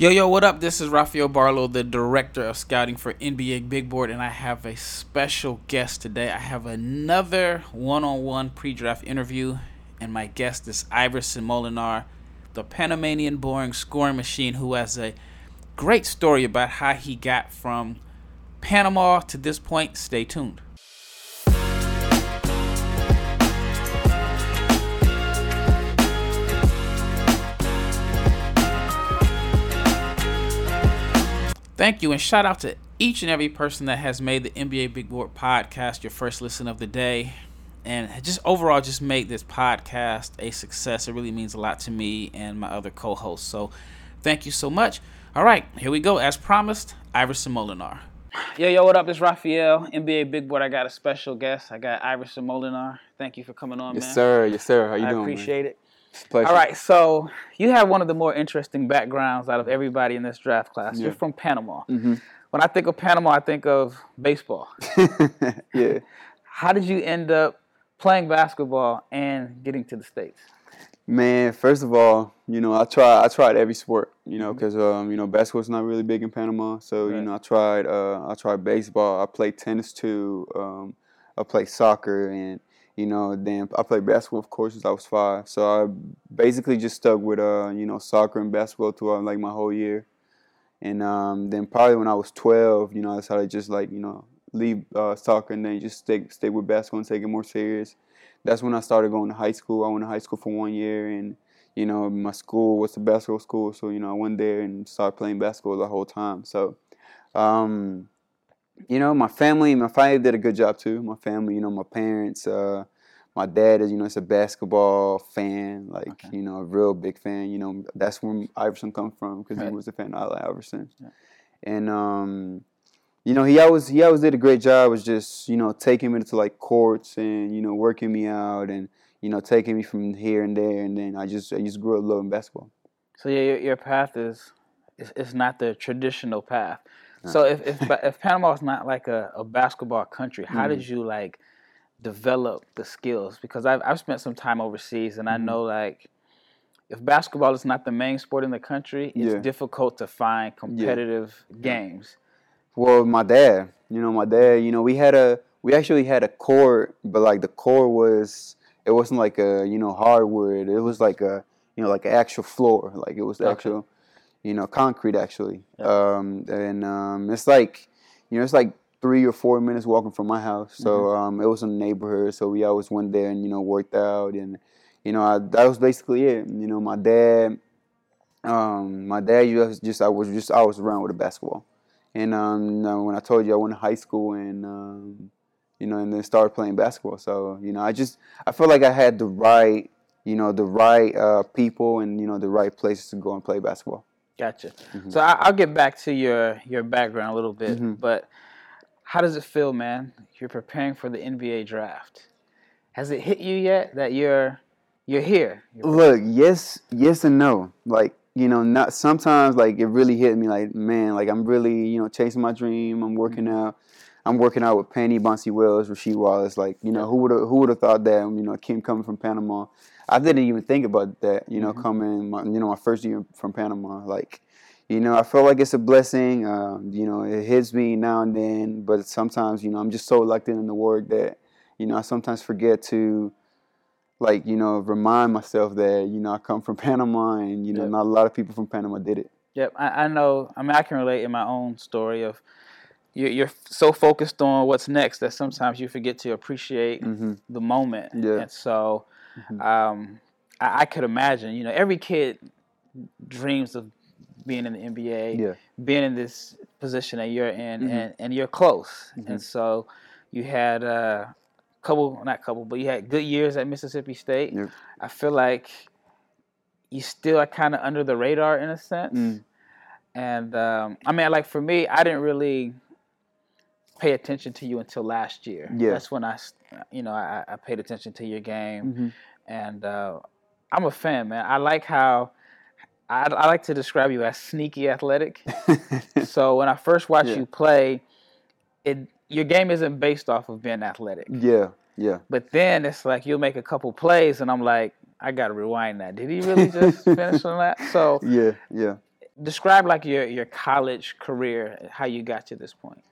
Yo, yo, what up? This is Rafael Barlow, the director of scouting for NBA Big Board, and I have a special guest today. I have another one on one pre draft interview, and my guest is Iverson Molinar, the Panamanian born scoring machine who has a great story about how he got from Panama to this point. Stay tuned. Thank you, and shout out to each and every person that has made the NBA Big Board podcast your first listen of the day. And just overall, just made this podcast a success. It really means a lot to me and my other co hosts. So thank you so much. All right, here we go. As promised, Iverson Molinar. Yo, yo, what up? It's Raphael, NBA Big Board. I got a special guest. I got Iverson Molinar. Thank you for coming on, yes, man. Yes, sir. Yes, sir. How you I doing? I appreciate man? it. All right, so you have one of the more interesting backgrounds out of everybody in this draft class. Yeah. You're from Panama. Mm-hmm. When I think of Panama, I think of baseball. yeah. How did you end up playing basketball and getting to the states? Man, first of all, you know, I tried. I tried every sport, you know, because um, you know, basketball's not really big in Panama. So right. you know, I tried. Uh, I tried baseball. I played tennis too. Um, I played soccer and you know, then I played basketball, of course, since I was five. So I basically just stuck with, uh, you know, soccer and basketball throughout like my whole year. And um, then probably when I was 12, you know, I decided just like, you know, leave uh, soccer and then just stay stay with basketball and take it more serious. That's when I started going to high school. I went to high school for one year, and you know, my school was the basketball school, so you know, I went there and started playing basketball the whole time. So. Um, you know, my family, my family did a good job too. My family, you know, my parents, uh, my dad is, you know, is a basketball fan, like, okay. you know, a real big fan. You know, that's where Iverson come from because right. he was a fan of Iverson. Yeah. And, um, you know, he always he always did a great job. Was just you know taking me to like courts and you know working me out and you know taking me from here and there. And then I just I just grew up loving basketball. So yeah, your, your path is it's, it's not the traditional path. So if if, if Panama is not like a, a basketball country, how mm. did you like develop the skills? Because I've I've spent some time overseas, and mm. I know like if basketball is not the main sport in the country, it's yeah. difficult to find competitive yeah. games. Well, my dad, you know, my dad, you know, we had a we actually had a court, but like the court was it wasn't like a you know hardwood. It was like a you know like an actual floor, like it was the okay. actual you know, concrete actually. Yeah. Um, and um, it's like, you know, it's like three or four minutes walking from my house. So mm-hmm. um, it was in the neighborhood. So we always went there and you know worked out and you know I, that was basically it. You know, my dad, um, my dad just just I was just I was around with a basketball. And um, when I told you I went to high school and um, you know, and then started playing basketball. So you know, I just I feel like I had the right, you know, the right uh, people and you know the right places to go and play basketball. Gotcha. Mm-hmm. So I, will get back to your your background a little bit, mm-hmm. but how does it feel, man? You're preparing for the NBA draft. Has it hit you yet that you're you're here? You're Look, yes, yes and no. Like you know, not sometimes like it really hit me. Like man, like I'm really you know chasing my dream. I'm working mm-hmm. out. I'm working out with Penny, Bonzi Wells, Rasheed Wallace. Like you know, who would who would have thought that? You know, Kim coming from Panama I didn't even think about that, you know, mm-hmm. coming, my, you know, my first year from Panama. Like, you know, I feel like it's a blessing. Um, you know, it hits me now and then, but sometimes, you know, I'm just so locked in in the work that, you know, I sometimes forget to, like, you know, remind myself that, you know, I come from Panama and, you know, yep. not a lot of people from Panama did it. Yep, I, I know. I mean, I can relate in my own story of you're, you're so focused on what's next that sometimes you forget to appreciate mm-hmm. the moment. Yeah. And so, Mm-hmm. Um, I, I, could imagine, you know, every kid dreams of being in the NBA, yeah. being in this position that you're in, mm-hmm. and, and you're close. Mm-hmm. And so you had a couple, not couple, but you had good years at Mississippi State. Yep. I feel like you still are kind of under the radar in a sense. Mm. And um, I mean, like for me, I didn't really pay attention to you until last year. Yeah. That's when I, you know, I, I paid attention to your game, mm-hmm. and uh, I'm a fan, man. I like how. I, I like to describe you as sneaky athletic. so when I first watched yeah. you play, it your game isn't based off of being athletic. Yeah, yeah. But then it's like you'll make a couple plays, and I'm like, I gotta rewind that. Did he really just finish on that? So yeah, yeah. describe like your your college career, how you got to this point.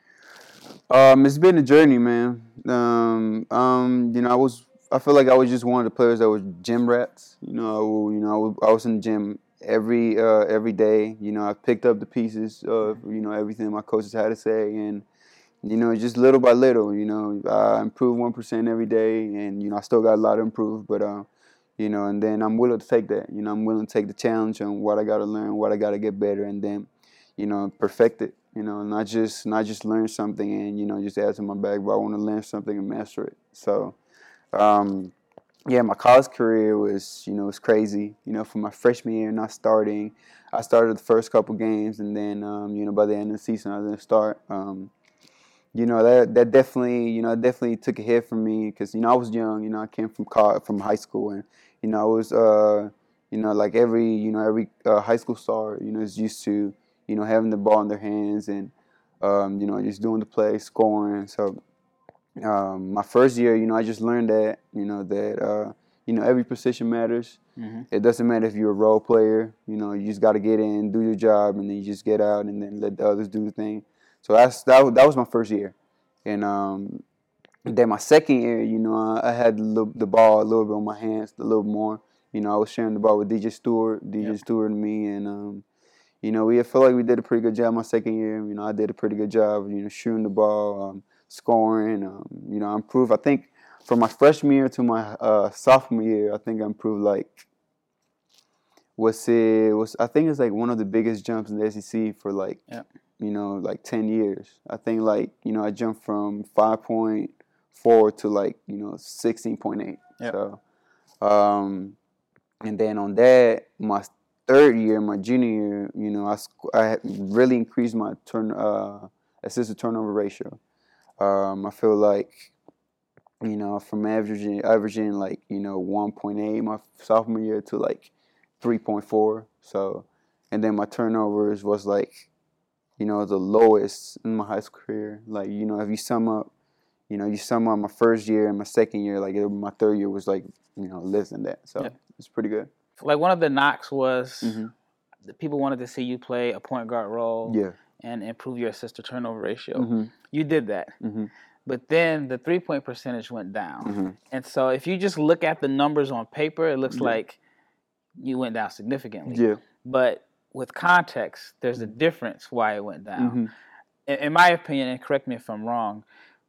Um, it's been a journey, man. Um, um, you know, I was I feel like I was just one of the players that was gym rats. You know, you know, I was in the gym every uh, every day. You know, I picked up the pieces of you know everything my coaches had to say, and you know, just little by little. You know, I improved one percent every day, and you know, I still got a lot to improve, but. Uh, you know, and then I'm willing to take that. You know, I'm willing to take the challenge on what I got to learn, what I got to get better, and then, you know, perfect it. You know, not just not just learn something and you know just add to my bag, but I want to learn something and master it. So, um, yeah, my college career was you know was crazy. You know, from my freshman year not starting, I started the first couple games, and then um, you know by the end of the season I didn't start. Um, you know that that definitely you know definitely took a hit from me because you know I was young. You know I came from college, from high school and you know, I was, uh, you know, like every, you know, every uh, high school star, you know, is used to, you know, having the ball in their hands and, um, you know, just doing the play, scoring. So, um, my first year, you know, I just learned that, you know, that, uh, you know, every position matters. Mm-hmm. It doesn't matter if you're a role player. You know, you just got to get in, do your job, and then you just get out, and then let the others do the thing. So that's that. That was my first year, and um, then my second year, you know, I, I had the, the ball a little bit on my hands, a little more. You know, I was sharing the ball with DJ Stewart, DJ yep. Stewart and me, and um, you know, we feel like we did a pretty good job my second year. You know, I did a pretty good job, you know, shooting the ball, um, scoring. Um, you know, I improved. I think from my freshman year to my uh, sophomore year, I think I improved like what's it was. I think it's like one of the biggest jumps in the SEC for like yep. you know like ten years. I think like you know I jumped from five point four to like you know 16.8 yep. so um, and then on that my third year my junior year you know i, I really increased my turn uh, assisted turnover ratio um, i feel like you know from averaging averaging like you know 1.8 my sophomore year to like 3.4 so and then my turnovers was like you know the lowest in my high school career like you know if you sum up you know, you sum up my first year and my second year, like it, my third year was like, you know, less than that. So yeah. it's pretty good. Like one of the knocks was mm-hmm. the people wanted to see you play a point guard role yeah. and improve your assist to turnover ratio. Mm-hmm. You did that. Mm-hmm. But then the three point percentage went down. Mm-hmm. And so if you just look at the numbers on paper, it looks yeah. like you went down significantly. Yeah. But with context, there's a difference why it went down. Mm-hmm. In, in my opinion, and correct me if I'm wrong,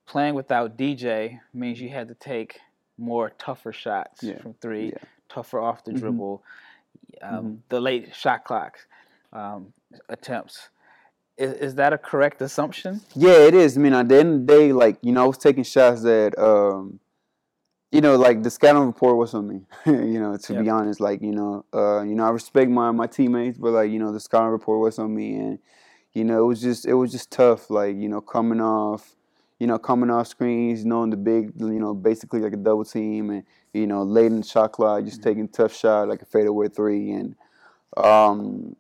playing without DJ means you had to take more tougher shots yeah. from three, yeah. Tougher off the mm-hmm. dribble, um, mm-hmm. the late shot clock um, attempts. Is, is that a correct assumption? Yeah, it is. I mean, at the end of the day, like you know, I was taking shots that, um, you know, like the scouting report was on me. you know, to yep. be honest, like you know, uh, you know, I respect my my teammates, but like you know, the scouting report was on me, and you know, it was just it was just tough. Like you know, coming off you know, coming off screens, knowing the big, you know, basically like a double team, and you know, late in the shot clock, just mm-hmm. taking tough shot like a fadeaway three, and um,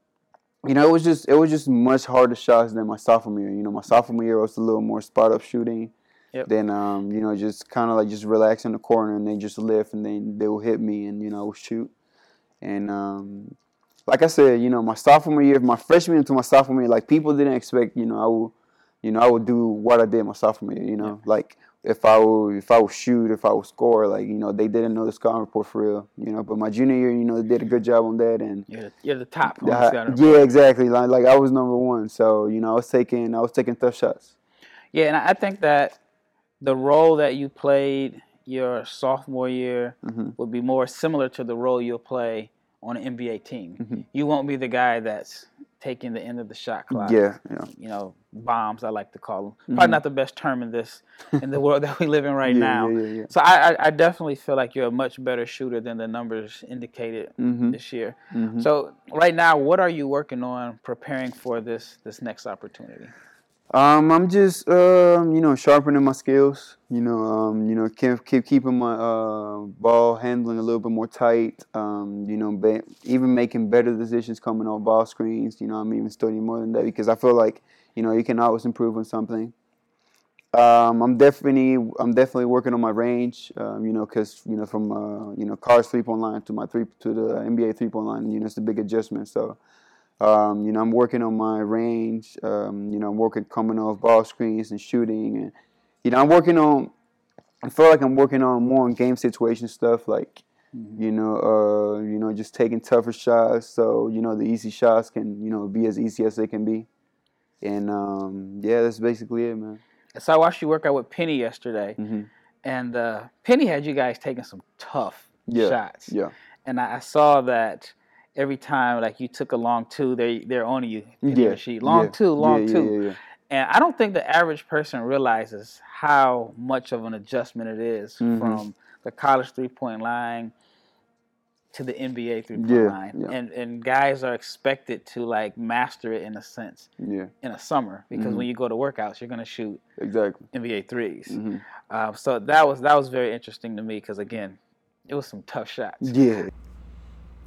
you know, it was just it was just much harder shots than my sophomore year. You know, my sophomore year was a little more spot up shooting. Yep. Then um, you know, just kind of like just relax in the corner and they just lift and then they will hit me and you know, I will shoot. And um, like I said, you know, my sophomore year, my freshman into my sophomore year, like people didn't expect, you know, I will you know, I would do what I did my sophomore year. You know, yeah. like if I would if I would shoot, if I would score, like you know, they didn't know the scouting report for real. You know, but my junior year, you know, they did a good job on that, and you're the, you're the top. The, yeah, exactly. Like, like I was number one, so you know, I was taking I was taking tough shots. Yeah, and I think that the role that you played your sophomore year mm-hmm. would be more similar to the role you'll play on an NBA team. Mm-hmm. You won't be the guy that's taking the end of the shot clock. Yeah, yeah. You know, bombs I like to call them. Probably mm-hmm. not the best term in this in the world that we live in right yeah, now. Yeah, yeah, so I, I, definitely feel like you're a much better shooter than the numbers indicated mm-hmm. this year. Mm-hmm. So right now, what are you working on preparing for this this next opportunity? Um, I'm just, um, you know, sharpening my skills. You know, um, you know, keep, keep keeping my uh, ball handling a little bit more tight. Um, you know, be, even making better decisions coming off ball screens. You know, I'm even studying more than that because I feel like, you know, you can always improve on something. Um, I'm definitely, I'm definitely working on my range. Um, you know, because you know, from uh, you know, college three point line to my three to the NBA three point line, you know, it's a big adjustment. So Um, you know, I'm working on my range. Um, you know, I'm working coming off ball screens and shooting, and you know, I'm working on. I feel like I'm working on more on game situation stuff, like mm-hmm. you know, uh, you know, just taking tougher shots, so you know the easy shots can you know be as easy as they can be, and um, yeah, that's basically it, man. So I watched you work out with Penny yesterday, mm-hmm. and uh, Penny had you guys taking some tough yeah. shots. Yeah, and I, I saw that every time like you took a long two, they they're on you. Yeah. Sheet. Long yeah. two, long yeah, two. Yeah, and I don't think the average person realizes how much of an adjustment it is mm-hmm. from the college three point line to the NBA three point line. yeah. And and guys are expected to like master it in a sense. Yeah. In a summer. Because mm-hmm. when you go to workouts you're gonna shoot exactly NBA 3s mm-hmm. uh, so that was that was very interesting to me because again, it was some tough shots. Yeah.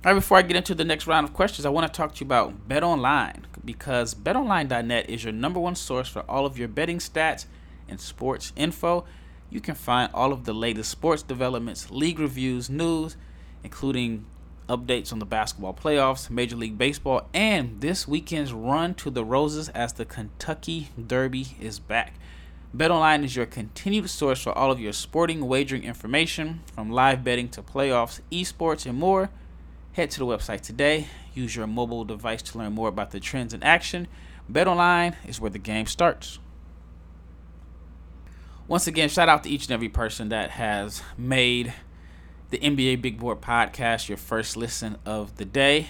All right, before I get into the next round of questions, I want to talk to you about BetOnline because BetOnline.net is your number one source for all of your betting stats and sports info. You can find all of the latest sports developments, league reviews, news, including updates on the basketball playoffs, Major League Baseball, and this weekend's run to the Roses as the Kentucky Derby is back. BetOnline is your continued source for all of your sporting wagering information, from live betting to playoffs, esports, and more. Head to the website today. Use your mobile device to learn more about the trends in action. BetOnline is where the game starts. Once again, shout out to each and every person that has made the NBA Big Board podcast your first listen of the day.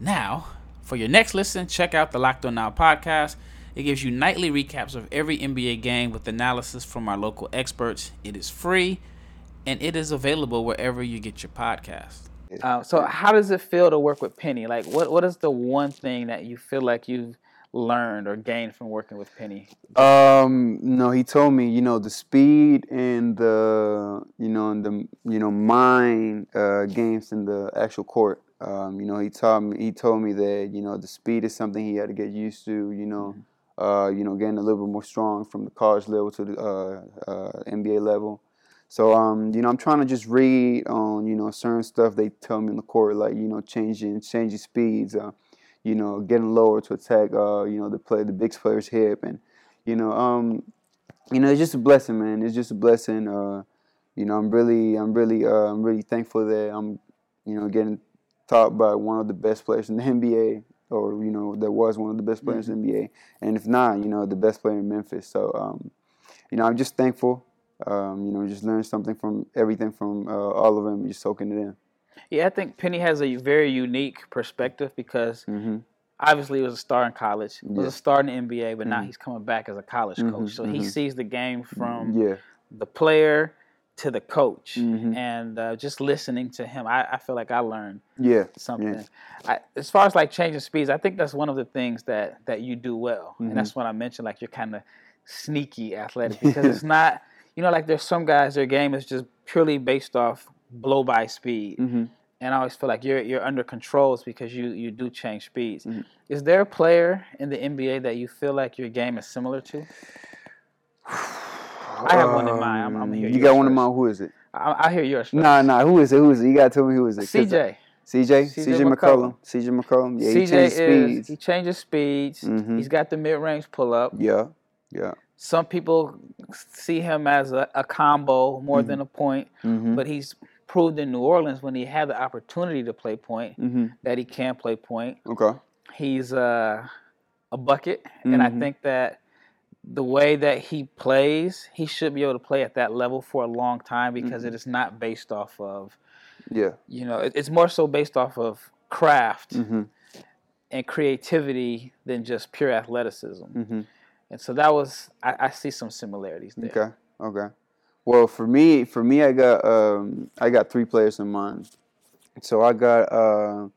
Now, for your next listen, check out the Locked On Now podcast. It gives you nightly recaps of every NBA game with analysis from our local experts. It is free and it is available wherever you get your podcast. Uh, so how does it feel to work with Penny? Like what what is the one thing that you feel like you've learned or gained from working with Penny? Um, no, he told me, you know, the speed and the, you know, and the, you know, mind uh, games in the actual court. Um, you know, he taught me, he told me that, you know, the speed is something he had to get used to. You know, mm-hmm. uh, you know, getting a little bit more strong from the college level to the uh, uh NBA level. So um, you know, I'm trying to just read on you know certain stuff they tell me in the court, like you know, changing changing speeds, uh, you know, getting lower to attack, uh, you know, the play the big player's hip, and you know, um, you know, it's just a blessing, man. It's just a blessing. Uh, you know, I'm really, I'm really, uh, I'm really thankful that I'm, you know, getting taught by one of the best players in the NBA, or you know, that was one of the best players mm-hmm. in the NBA, and if not, you know, the best player in Memphis. So, um, you know, I'm just thankful. Um, you know, just learn something from everything from uh, all of them, just soaking it in. Yeah, I think Penny has a very unique perspective because mm-hmm. obviously he was a star in college, he was yeah. a star in the NBA, but mm-hmm. now he's coming back as a college mm-hmm. coach. So he mm-hmm. sees the game from yeah. the player to the coach, Mm-hmm. and uh, just listening to him, I, I, feel like I learned yeah something. Yeah. I, as far as like changing speeds, I think that's one of the things that that you do well, and Mm-hmm. that's what I mentioned. Like you're kind of sneaky athletic because it's not you know, like there's some guys their game is just purely based off blow by speed. Mm-hmm. And I always feel like you're you're under controls because you you do change speeds. Mm-hmm. Is there a player in the NBA that you feel like your game is similar to? I have one in mind. I'm, I'm here. You got one in mind. Who is it? I, I hear yours. First. Nah, nah. Who is it? Who is it? You gotta tell me who is it? CJ. CJ. CJ McCollum. CJ McCollum. Yeah, CJ he changes is speeds. he changes speeds. Mhm. He's got the mid range pull up. Yeah, yeah. Some people see him as a, a combo more Mhm. than a point, Mm-hmm. but he's proved in New Orleans when he had the opportunity to play point mm-hmm. that he can play point. Okay. He's uh, a bucket, and I Mhm. think that the way that he plays, he should be able to play at that level for a long time because it is not based off of, Yeah. you know, it- it's more so based off of craft Mm-hmm. and creativity than just pure athleticism. Mm-hmm. And so that was, I, I see some similarities there. Okay. Okay. Well, for me, for me, I got um, I got three players in mind. So I got uh,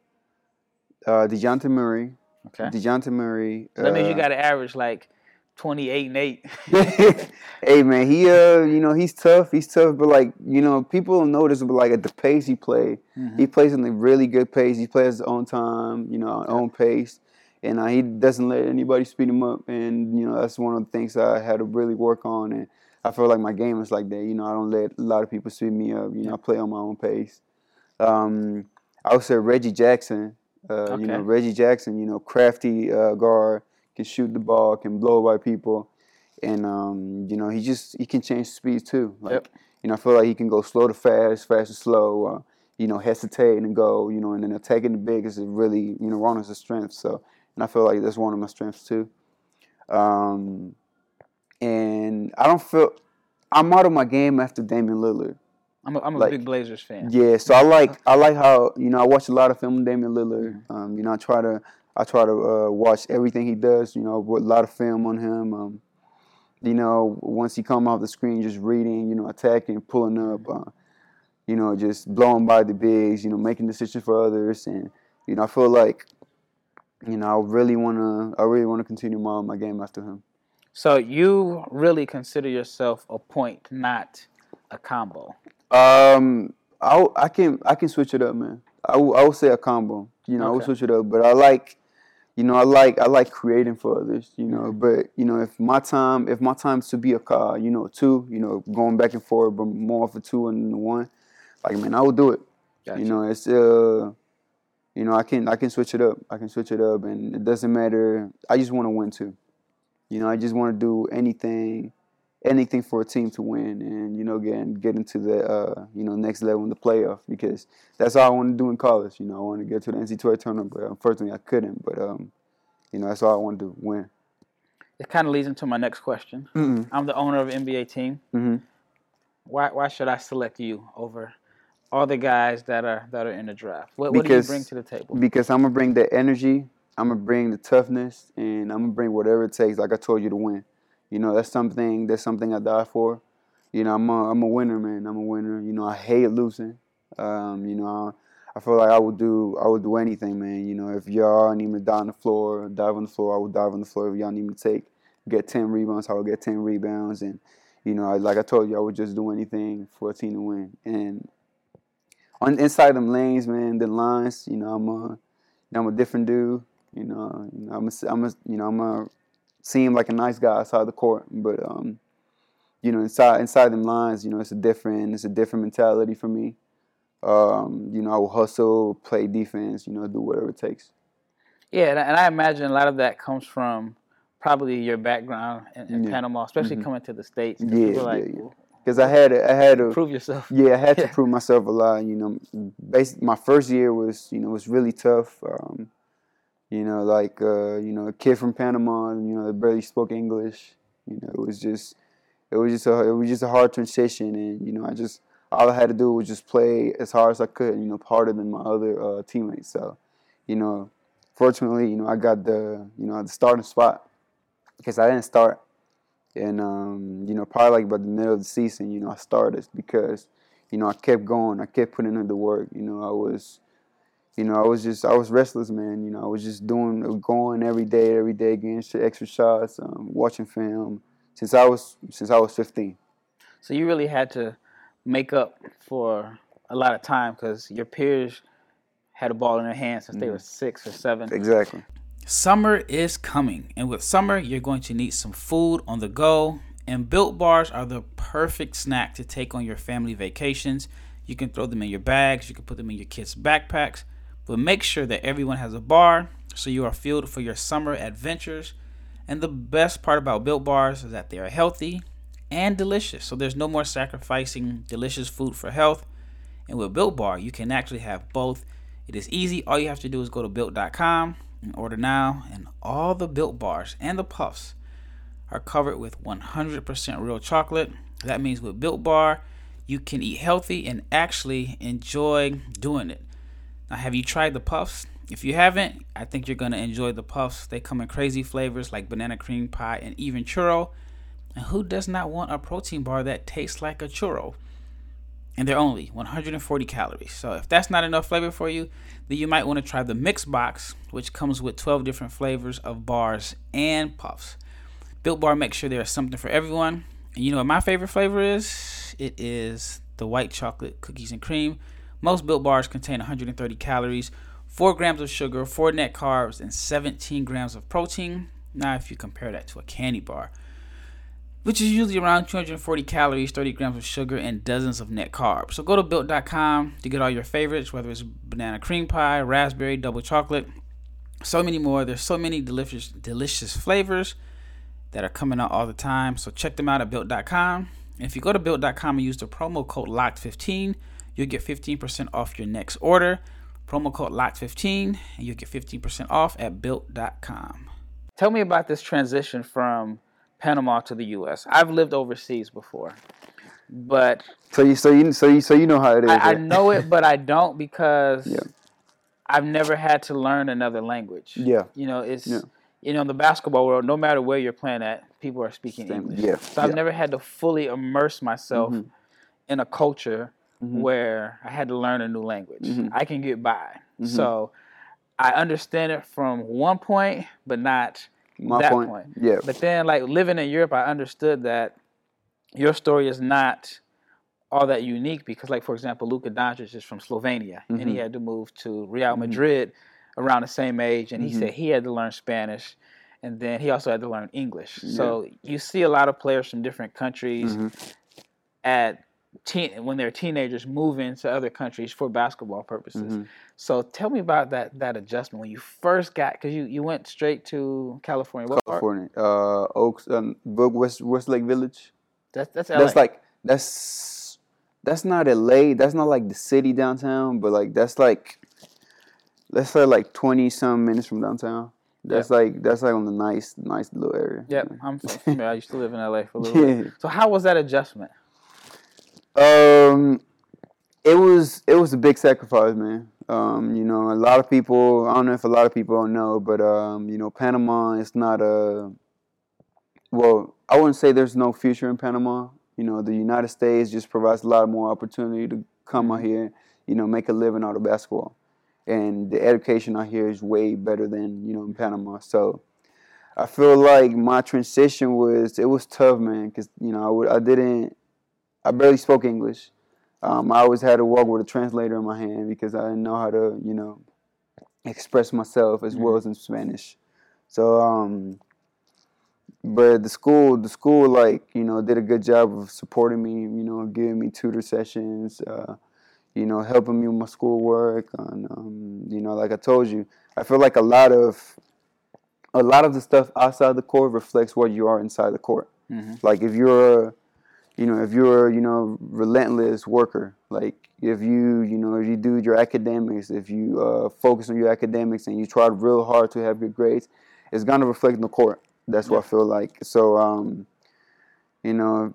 uh, Dejounte Murray. Okay. Dejounte Murray. That means you uh, got to average like 28 and 8. hey man, he uh, you know, he's tough. He's tough, but like, you know, people notice, but like at the pace he play, Mhm. he plays in a really good pace. He plays his own time, you know, own pace, and uh, he doesn't let anybody speed him up. And you know, that's one of the things I had to really work on. And I feel like my game is like that. You know, I don't let a lot of people speed me up. You know, I play on my own pace. Um, I would say Reggie Jackson. Uh, Okay. You know, Reggie Jackson, you know, crafty uh, guard, can shoot the ball, can blow by people, and um, you know, he just he can change speed too. Like, Yep. you know, I feel like he can go slow to fast, fast to slow. Uh, you know, hesitate and go. You know, and then attacking the big is really you know Ron is a strength. So, and I feel like that's one of my strengths too. Um, and I don't feel I model my game after Damian Lillard. I'm a, I'm a Like- big Blazers fan. Yeah, so I like I like how you know I watch a lot of film of Damian Lillard. Um, you know, I try to I try to uh, watch everything he does. You know, a lot of film on him. Um, you know, once he come off the screen, just reading. You know, attacking, pulling up. Uh, you know, just blowing by the bigs. You know, making decisions for others, and you know, I feel like you know I really wanna I really wanna continue modeling my game after him. So you really consider yourself a point, not a combo. Um, I I can I can switch it up, man. I I would say a combo. You know, I would switch it up, but I like, you know, I like I like creating for others. You know, but you know, if my time if my time's to be a car, you know, two, you know, going back and forth, but more for two and one, like man, I will do it. Gotcha. You know, it's uh, you know, I can I can switch it up. I can switch it up, and it doesn't matter. I just want to win too. You know, I just want to do anything, anything for a team to win, and you know, get get into the uh, you know next level in the playoff because that's all I want to do in college. You know, I want to get to the NCAA tournament, but unfortunately I couldn't. But um, you know, that's all I want to do, win. It kind of leads into my next question. Mm-hmm. I'm the owner of an NBA team. hmm Why why should I select you over all the guys that are that are in the draft? What, what do you bring to the table? because I'm gonna bring the energy, I'm gonna bring the toughness, and I'm gonna bring whatever it takes. Like I told you to win. You know, that's something. That's something I die for. You know, I'm a, I'm a winner, man. I'm a winner. You know, I hate losing. Um, you know, I, I feel like I would do I would do anything, man. You know, if y'all need me to die on the floor, dive on the floor, I would dive on the floor. If y'all need me to take get ten rebounds, I would get ten rebounds. And you know, I, like I told you, I would just do anything for a team to win. And on inside them lanes, man, the lines, you know, I'm a, you know, I'm a different dude. You know, you know, I'm a, I'm a, you know, I'm a seem like a nice guy outside the court, but um, you know, inside inside them lines, you know, it's a different, it's a different mentality for me. Um, you know, I will hustle, play defense, you know, do whatever it takes. Yeah, and I, imagine a lot of that comes from probably your background in, in Yeah. Panama, especially Mhm. coming to the states. Yeah, like, yeah, yeah. Because I had, I had a, prove yourself. Yeah, I had to prove myself a lot. You know, basically my first year was, you know, was really tough. Um, you know, like uh, you know, a kid from Panama, you know, that barely spoke English. You know, it was just, it was just a, it was just a hard transition, and you know, I just all I had to do was just play as hard as I could. You know, harder than my other uh, teammates. So, you know, fortunately, you know, I got the, you know, the starting spot because I didn't start. And um, you know, probably like by the middle of the season, you know, I started because, you know, I kept going, I kept putting in the work. You know, I was, you know, I was just, I was restless, man. You know, I was just doing, going every day, every day, getting extra shots, um, watching film since I was, since I was 15. So you really had to make up for a lot of time because your peers had a ball in their hands since they were six or seven. Exactly. Summer is coming, and with summer, you're going to need some food on the go. And built bars are the perfect snack to take on your family vacations. You can throw them in your bags, you can put them in your kids' backpacks, but make sure that everyone has a bar so you are fueled for your summer adventures. And the best part about built bars is that they are healthy and delicious. So there's no more sacrificing delicious food for health. And with Built Bar, you can actually have both. It is easy. All you have to do is go to built.com order now. And all the Built Bars and the Puffs are covered with 100% real chocolate. That means with Built Bar, you can eat healthy and actually enjoy doing it. Now, have you tried the Puffs? If you haven't, I think you're going to enjoy the Puffs. They come in crazy flavors like banana cream pie and even churro. And who does not want a protein bar that tastes like a churro? And they're only 140 calories. So if that's not enough flavor for you, then you might want to try the mix box, which comes with 12 different flavors of bars and puffs. Built Bar makes sure there's something for everyone. And you know what my favorite flavor is? It is the white chocolate cookies and cream. Most Built Bars contain 130 calories, 4 grams of sugar, 4 net carbs, and 17 grams of protein. Now, if you compare that to a candy bar, which is usually around 240 calories, 30 grams of sugar, and dozens of net carbs. So go to built.com to get all your favorites, whether it's banana cream pie, raspberry, double chocolate, so many more. There's so many delicious, delicious flavors that are coming out all the time. So check them out at built.com. If you go to built.com and use the promo code LOCKED15, you'll get 15% off your next order. Promo code LOCKED15, and you'll get 15% off at built.com. Tell me about this transition from Panama to the U.S. I've lived overseas before, but so you so you so you so you know how it is. I, I know it, but I don't because yeah. I've never had to learn another language. Yeah, you know it's. Yeah. You know, in the basketball world, no matter where you're playing at, people are speaking Same. English. Yeah. So I've yeah. never had to fully immerse myself mm-hmm. in a culture mm-hmm. where I had to learn a new language. Mm-hmm. I can get by. Mm-hmm. So I understand it from one point, but not my that point. point. Yeah. But then, like living in Europe, I understood that your story is not all that unique because, like for example, Luka Doncic is from Slovenia, mm-hmm. and he mm-hmm. had to move to Real mm-hmm. Madrid mm-hmm. around the same age, and he mm-hmm. said he had to learn Spanish, and then he also had to learn English. Yeah. So you see a lot of players from different countries mm-hmm. at teen when they're teenagers moving to other countries for basketball purposes. Mm-hmm. So tell me about that that adjustment when you first got because you, you went straight to California. What California, uh, Oaks, um, West Westlake Village. That's that's LA. That's like that's that's not LA. That's not like the city downtown, but like that's like let's say like twenty some minutes from downtown. That's yep. like that's like on the nice nice little area. Yep, I'm familiar. I used to live in LA for a little yeah. bit. So how was that adjustment? Um, it was it was a big sacrifice, man. Um, you know, a lot of people. I don't know if a lot of people don't know, but um, you know, Panama is not a. Well, I wouldn't say there's no future in Panama. You know, the United States just provides a lot more opportunity to come out here. You know, make a living out of basketball, and the education out here is way better than you know in Panama. So. I feel like my transition was it was tough, man, because you know I, didn't I barely spoke English. Um, I always had to walk with a translator in my hand because I didn't know how to, you know, express myself as well as in Spanish. So, um, but the school, the school, like you know, did a good job of supporting me. You know, giving me tutor sessions. Uh, you know, helping me with my schoolwork. And um, you know, like I told you, I feel like a lot of a lot of the stuff outside the court reflects what you are inside the court. Mm-hmm. Like if you're a you know, if you're, you know, relentless worker, like if you, you know, if you do your academics, if you uh, focus on your academics and you try real hard to have good grades, it's gonna reflect in the court. That's yeah. what I feel like. So, um, you know,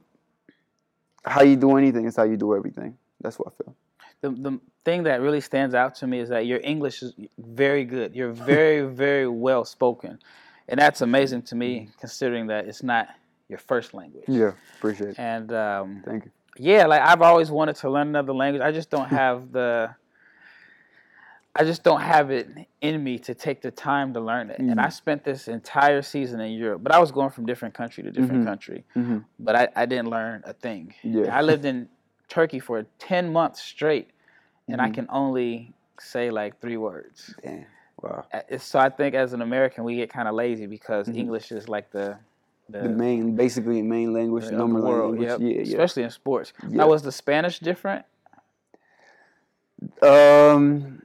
how you do anything is how you do everything. That's what I feel. The the thing that really stands out to me is that your English is very good. You're very very well spoken, and that's amazing to me, considering that it's not your first language. Yeah, appreciate it. And um, thank you. Yeah, like I've always wanted to learn another language. I just don't have the. I just don't have it in me to take the time to learn it. Mm-hmm. And I spent this entire season in Europe, but I was going from different country to different mm-hmm. country. Mm-hmm. But I, I didn't learn a thing. Yeah. I lived in Turkey for 10 months straight, and I mm-hmm. can only say like three words. Damn. Wow. So I think as an American, we get kind of lazy because mm-hmm. English is like the the, the main, basically main language, the number world, language. Yep. Yeah, yeah. Especially in sports. Yep. Now, was the Spanish different? Um,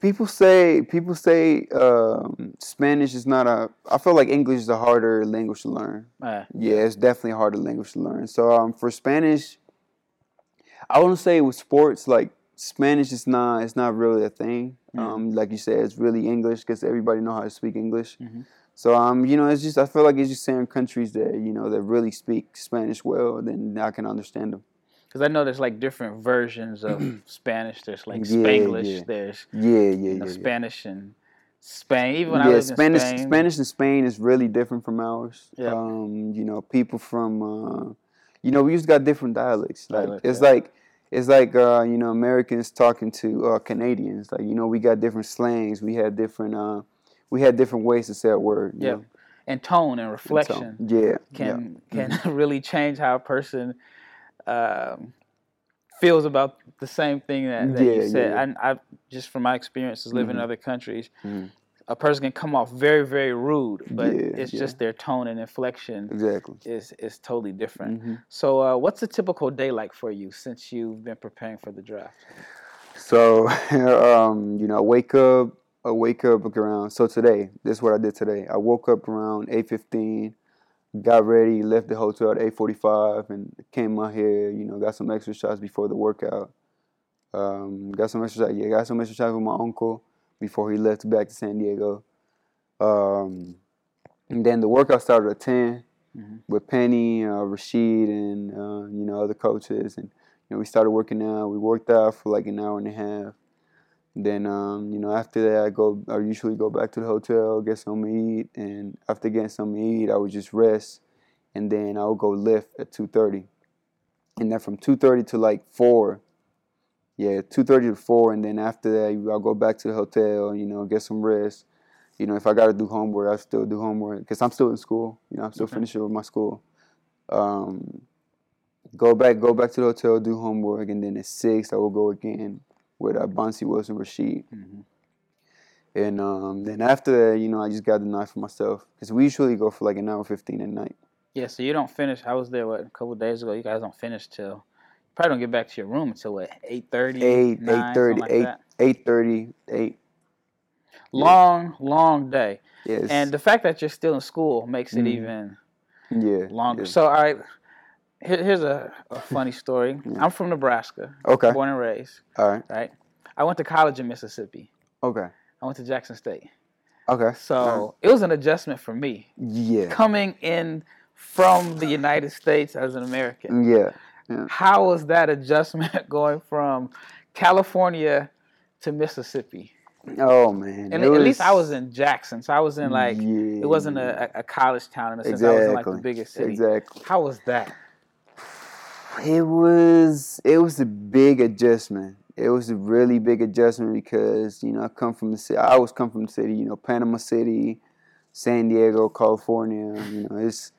people say people say um, Spanish is not a. I feel like English is a harder language to learn. Uh, yeah, it's definitely a harder language to learn. So um, for Spanish, I wouldn't say with sports like Spanish is not it's not really a thing. Mm-hmm. Um, like you said, it's really English because everybody know how to speak English. Mm-hmm. So um, you know, it's just I feel like it's just certain countries that you know that really speak Spanish well, then I can understand them. Because I know there's like different versions of Spanish. There's like yeah, Spanglish. Yeah. There's yeah, yeah, you know, yeah, Spanish and Spain. Even when yeah, I Spanish, in Spain, Spanish and Spain is really different from ours. Yeah. Um, you know, people from, uh, you know, we just got different dialects. Like Dialect, it's like it's like uh, you know Americans talking to uh, Canadians. Like you know, we got different slangs. We had different. We had different ways to say a word. Yeah. Know? and tone and reflection and yeah can yeah. can mm-hmm. really change how a person um, feels about the same thing that, that yeah, you said. Yeah. I, I just from my experiences living mm-hmm. in other countries, mm-hmm. a person can come off very very rude, but Yeah, it's just their tone and inflection Exactly. is is totally different. hmm So, uh, what's a typical day like for you since you've been preparing for the draft? So, um, you know, I wake up. I wake up around. So today, this is what I did today. I woke up around eight fifteen, got ready, left the hotel at eight forty five, and came out here. You know, got some exercise before the workout. Um, got some exercise. Yeah, got some exercise with my uncle before he left back to San Diego. Um, and then the workout started at 10 Mhm. with Penny, uh, Rasheed, and uh, you know other coaches, and you know we started working out. We worked out for like an hour and a half. Then um, you know after that I go. I usually go back to the hotel, get something to eat, and after getting something to eat, I would just rest, and then I would go lift at two thirty, and then from two thirty to like four. Yeah, two thirty to four, and then after that I'll go back to the hotel. You know, get some rest. You know, if I got to do homework, I still do homework because I'm still in school. You know, I'm still Okay. finishing with my school. Um, go back, go back to the hotel, do homework, and then at six I will go again with uh, Bonzi Wilson Rasheed. Mhm. And um, then after that, you know, I just got the night for myself because we usually go for like an hour fifteen at night. Yeah, so you don't finish. I was there what a couple of days ago. You guys don't finish till probably don't get back to your room until what eight thirty, Eight, nine, eight thirty, something like eight, that. eight thirty, eight. Long, long day. Yes. And the fact that you're still in school makes it Mhm. even yeah. longer. yeah. So, all right, here, here's a, a funny story. Yeah. I'm from Nebraska, Okay. born and raised. All right. Right. I went to college in Mississippi. Okay. I went to Jackson State. Okay. So right. it was an adjustment for me Yeah. coming in from the United States as an American. Mm, yeah. How was that adjustment going from California to Mississippi? Oh man. And it at least I was in Jackson, so I was in like yeah, it wasn't a, a college town in a sense. I was in like the Exactly. biggest city. Exactly. How was that? It was it was a big adjustment. It was a really big adjustment because you know I come from the city. I always come from the city. You know, Panama City, San Diego, California. You know, it's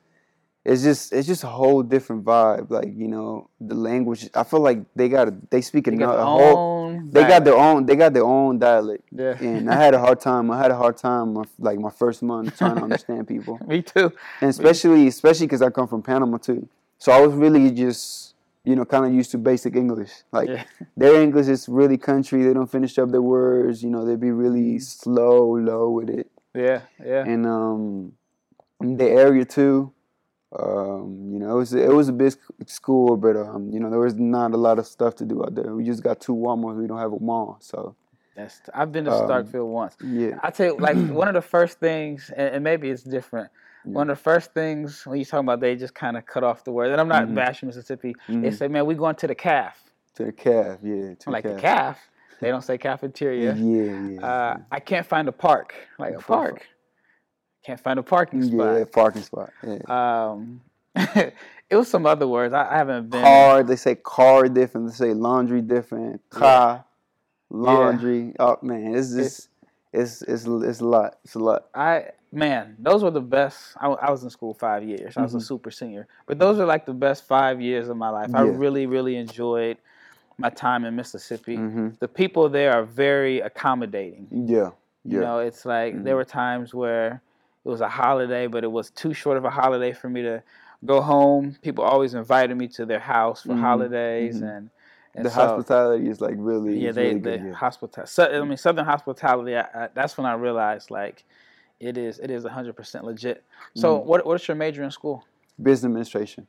it's just it's just a whole different vibe. Like you know, the language. I feel like they got a, they speak They a, got a whole. They got their own. They got their own dialect. Yeah. And I had a hard time. I had a hard time. Like my first month trying to understand people Me too. and especially especially because I come from Panama too. So I was really just you know kind of used to basic English. Like Yeah. their English is really country. They don't finish up their words. You know they be really slow, low with it. Yeah. Yeah. And um, the area too. Um, you know, it was it was a big school, but um, you know, there was not a lot of stuff to do out there. We just got two Walmarts. We don't have a mall, so That's. I've been to Um, Starkville once. yeah, I tell you, like one of the first things, and, and maybe it's different. One of the first things when you talk about they just kind of cut off the word, and I'm not Mhm. bashing Mississippi. They Mhm. say, "Man, we going to the calf." to the calf, yeah, to like the the calf. They don't say cafeteria. yeah, yeah, Uh, I can't find a park. Like a Fu- fu- park. Can't find a parking spot. yeah, parking spot. Yeah. Um, it was some other words. I, I haven't been. car. They say car different. They say laundry different. Car, laundry. Oh man, it's just it's it's it's a lot. It's a lot. I man, those were the best. I, I was in school five years. I was a Mhm. super senior, but those are like the best five years of my life. I really, really enjoyed my time in Mississippi. hmm The people there are very accommodating. Yeah, yeah. You know, it's like Mhm. there were times where it was a holiday, but it was too short of a holiday for me to go home. People always invited me to their house for Mhm, holidays, mhm. and, and the so- hospitality is like really. yeah, they really the yeah. hospitality. So, I mean, Southern hospitality. I, I, that's when I realized like it is it is hundred percent legit. So, Mhm. what what's your major in school? Business administration.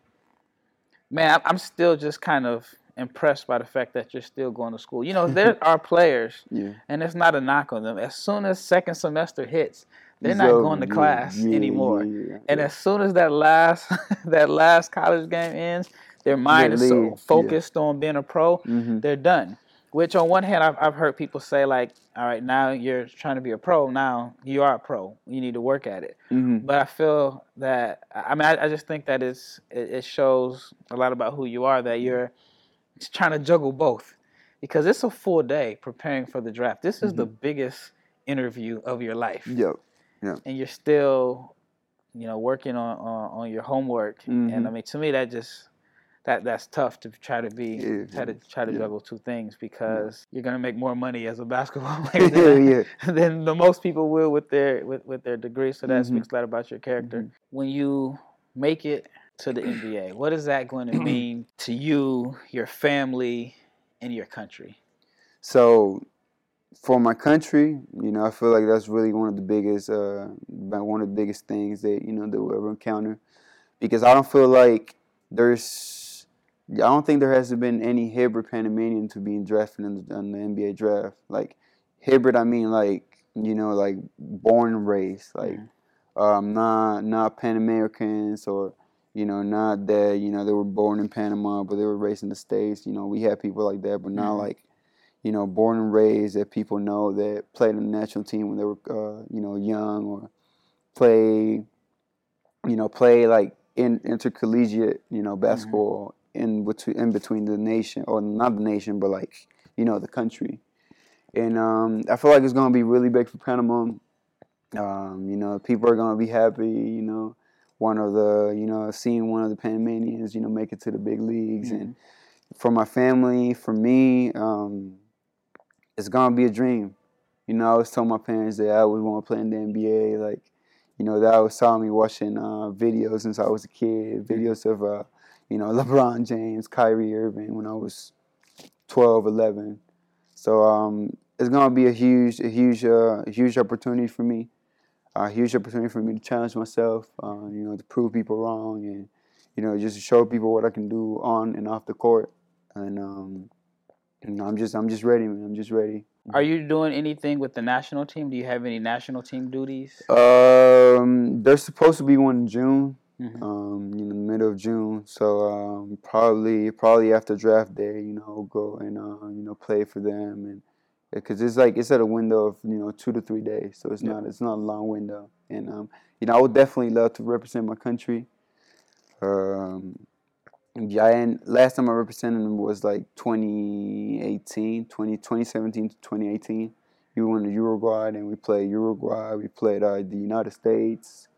Man, I'm- still just kind of impressed by the fact that you're still going to school. You know, there are players, Yeah. and it's not a knock on them. As soon as second semester hits, they're It's not going to yeah, class yeah, anymore. And as soon as that last that last college game ends, their mind is so leave, yeah. focused on being a pro, Mhm. they're done. Which on one hand, I've, I've heard people say like, all right, now you're trying to be a pro. Now you are a pro. You need to work at it. Mhm. But I feel that I mean, I, I just think that it's it, it shows a lot about who you are that you're trying to juggle both, because it's a full day preparing for the draft. This is the biggest interview of your life, Yep. Yeah. and you're still, you know, working on on, on your homework. And I Mhm. mean, to me, that just that that's tough to try to be yeah, try to try to yeah. juggle two things because yeah. you're gonna make more money as a basketball player than, than the most people will with their with, with their degree. So that mm-hmm. speaks a lot about your character. Mm-hmm. When you make it to the NBA, what is that going to mean to you, your family, and your country? So for my country, you know, I feel like that's really one of the biggest, uh, one of the biggest things that you know that we'll ever encounter, because I don't feel like there's I don't think there has been any hybrid Panamanian to being drafted in the, in the NBA draft. Like hybrid, I mean like you know like born and raised, like mm-hmm. um, not not Pan Americans or you know not that you know they were born in Panama but they were raised in the states. You know we have people like that, but not mm-hmm. like you know born and raised that people know that played in the national team when they were uh, you know young or play you know play like in intercollegiate you know mm-hmm. In between in between the nation or not the nation, but like you know the country. And um, I feel like it's gonna be really big for Panama. Um, you know, people are gonna be happy. You know, one of the you know seeing one of the Panamanians you know make it to the big leagues, mm-hmm. and for my family, for me, um, it's gonna be a dream. You know, I was telling my parents that I would want to play in the NBA. Like, you know, that I was telling me watching uh, videos since I was a kid, mm-hmm. videos of uh, you know, LeBron James, Kyrie Irving when I was 12, 11. So um, it's gonna be a huge, a huge, uh, huge opportunity for me. A huge opportunity for me to challenge myself. Uh, you know, to prove people wrong, and you know, just to show people what I can do on and off the court. And um, you know, I'm just, I'm just ready, man. I'm just ready. Are you doing anything with the national team? Do you have any national team duties? Um, there's supposed to be one in June mm-hmm. um, in the middle of June. So um, probably probably after draft day, you know, go and uh, you know play for them and because it's like it's at a window of you know two to three days, so it's yeah. not it's not a long window. And um, you know, I would definitely love to represent my country. Um, yeah, and last time I represented them was like 2018, 20, 2017 to 2018. We went to Uruguay and we played Uruguay. We played uh, the United States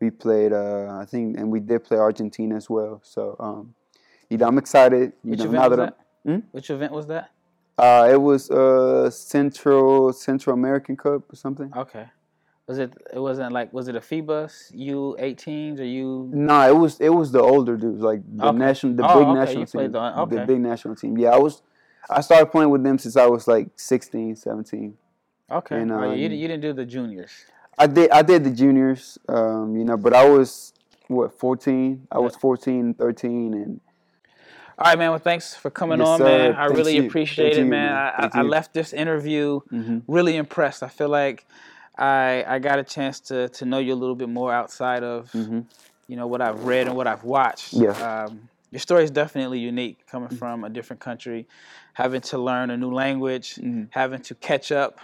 we played uh, I think and we did play Argentina as well. So um, you know I'm excited. You Which know, event was that? Hmm? Which event was that? Uh, it was uh Central Central American Cup or something. Okay. Was it? It wasn't like. Was it a FIBA U 18s or U? No, nah, it was. It was the older dudes, like the okay. national, the oh, big okay. national you team, the, okay. the big national team. Yeah, I was. I started playing with them since I was like 16, 17. Okay. And, um, oh, you, you didn't do the juniors. I did I did the juniors, um, you know, but I was what 14. I was 14, 13 and all right, man. Well, thanks for coming yes, on, man. I really you. appreciate Thank it, man. I, I, left this interview mm-hmm. really impressed. I feel like I I got a chance to to know you a little bit more outside of mm-hmm. you know what I've read and what I've watched. Yeah. Um, your story is definitely unique, coming mm-hmm. from a different country, having to learn a new language, mm-hmm. having to catch up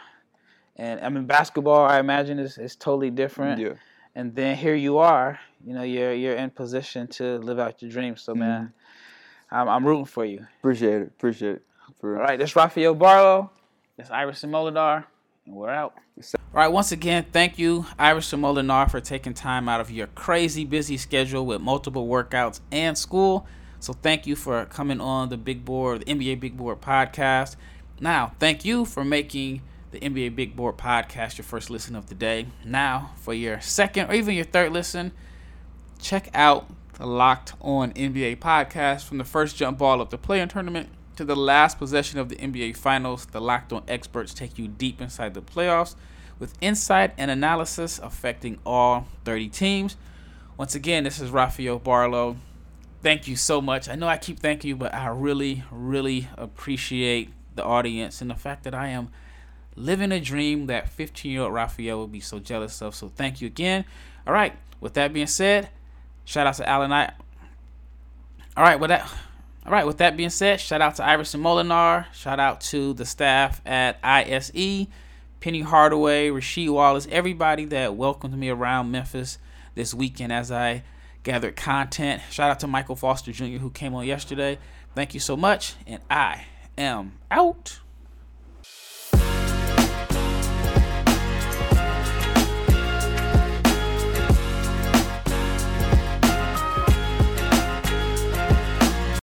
and I mean, basketball, I imagine, is, is totally different. Yeah. And then here you are, you know, you're you're in position to live out your dreams. So, man, mm-hmm. I'm, I'm rooting for you. Appreciate it. Appreciate it. For All right, this Rafael Barlowe. This Iverson Molinar. And we're out. All right, once again, thank you, Iverson Molinar, for taking time out of your crazy busy schedule with multiple workouts and school. So thank you for coming on the Big Board, the NBA Big Board podcast. Now, thank you for making the NBA Big Board podcast, your first listen of the day. Now, for your second or even your third listen, check out the Locked On NBA podcast from the first jump ball of the play-in tournament to the last possession of the NBA Finals. The Locked On experts take you deep inside the playoffs with insight and analysis affecting all 30 teams. Once again, this is Rafael Barlowe. Thank you so much. I know I keep thanking you, but I really, really appreciate the audience and the fact that I am living a dream that 15 year old Rafael would be so jealous of. So thank you again. All right. With that being said, shout out to Allen. I. All right. With that. All right. With that being said, shout out to Iverson Molinar. Shout out to the staff at ISE, Penny Hardaway, Rasheed Wallace, everybody that welcomed me around Memphis this weekend as I gathered content. Shout out to Michael Foster Jr. who came on yesterday. Thank you so much, and I am out.